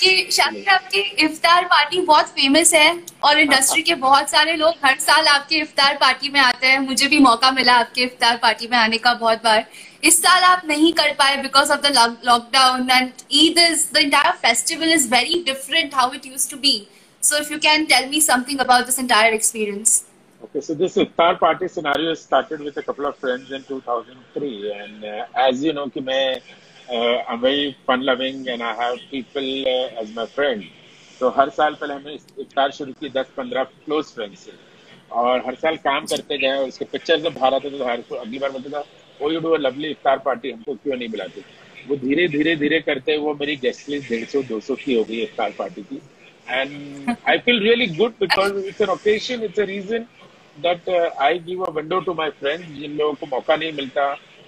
कि शायद आपकी इफ्तार पार्टी बहुत फ़ेमस है और इंडस्ट्री के बहुत सारे लोग हर साल आपके इफ्तार पार्टी में आते हैं। मुझे भी मौका मिला आपके इफ्तार पार्टी में आने का बहुत बार। इस साल आप नहीं कर पाए because of the lockdown and Eid is the entire festival is very different how it used to be so if you can tell me something about this entire experience Okay, so this iftar party scenario started with a couple of friends in 2003, and uh, as you know, कि मैं I'm very fun loving and I have people uh, as my friend. तो हर साल पहले हमने इफ्तार शुरू की 10-15 close friend से। और हर साल काम करते गए उसके पिक्चर जब बाहर आते तो हर अगली बार बोलते था ओ you do lovely iftar party हमको क्यों नहीं बुलाते वो धीरे धीरे धीरे करते वो मेरी गेस्ट लिस्ट डेढ़ सौ दो सौ की हो गई इफ्तार पार्टी की। And I feel really good because it's an occasion it's a reason that I give a window to my friend जिन लोगों को मौका नहीं मिलता।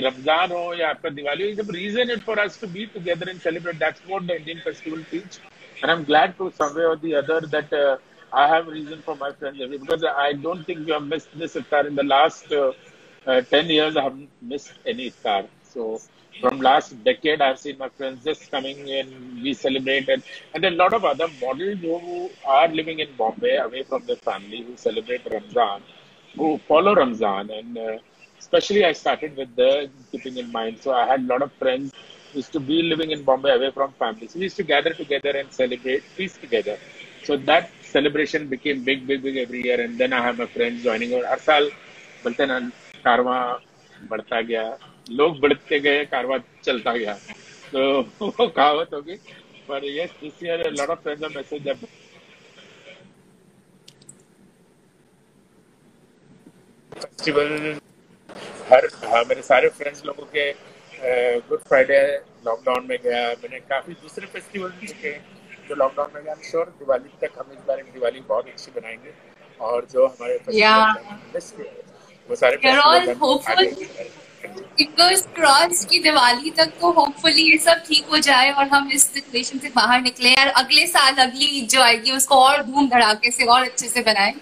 Ramzan ho ya aapka Diwali is a reason it for us to be together and celebrate. That's what the Indian festival teach. And I'm glad to some way or the other that uh, I have reason for my friends because I don't think we have missed this iftar in the last uh, uh, 10 years. I haven't missed any iftar. So from last decade, I've seen my friends just coming in, we celebrate. And, a lot of other models who are living in Bombay away from their family who celebrate Ramzan, who follow Ramzan and uh, especially I started with the keeping in mind. So I had a lot of friends who used to be living in Bombay away from family. So we used to gather together and celebrate peace together. So that celebration became big, big, big every year. And then I have my friends joining. और हर साल बोलते ना कारवा बढ़ता गया लोग बढ़ते गए कारवा चलता गया तो वो कहावत होगी पर yes this year a lot of friends have messaged that festival हर हाँ मेरे सारे फ्रेंड्स लोगों के गुड फ्राइडे लॉकडाउन में गया मैंने काफ़ी दूसरे फेस्टिवल देखे जो लॉकडाउन में गया श्योर दिवाली तक हम इस बार दिवाली बहुत अच्छी बनाएँगे और जो हमारे वो सारे फिंगर्स क्रॉस की दिवाली तक तो होपफुली ये सब ठीक हो जाए और हम इस सिचुएशन से बाहर निकले और अगले साल अगली ईद जो आएगी उसको और धूम धड़ाके से और अच्छे से बनाएँ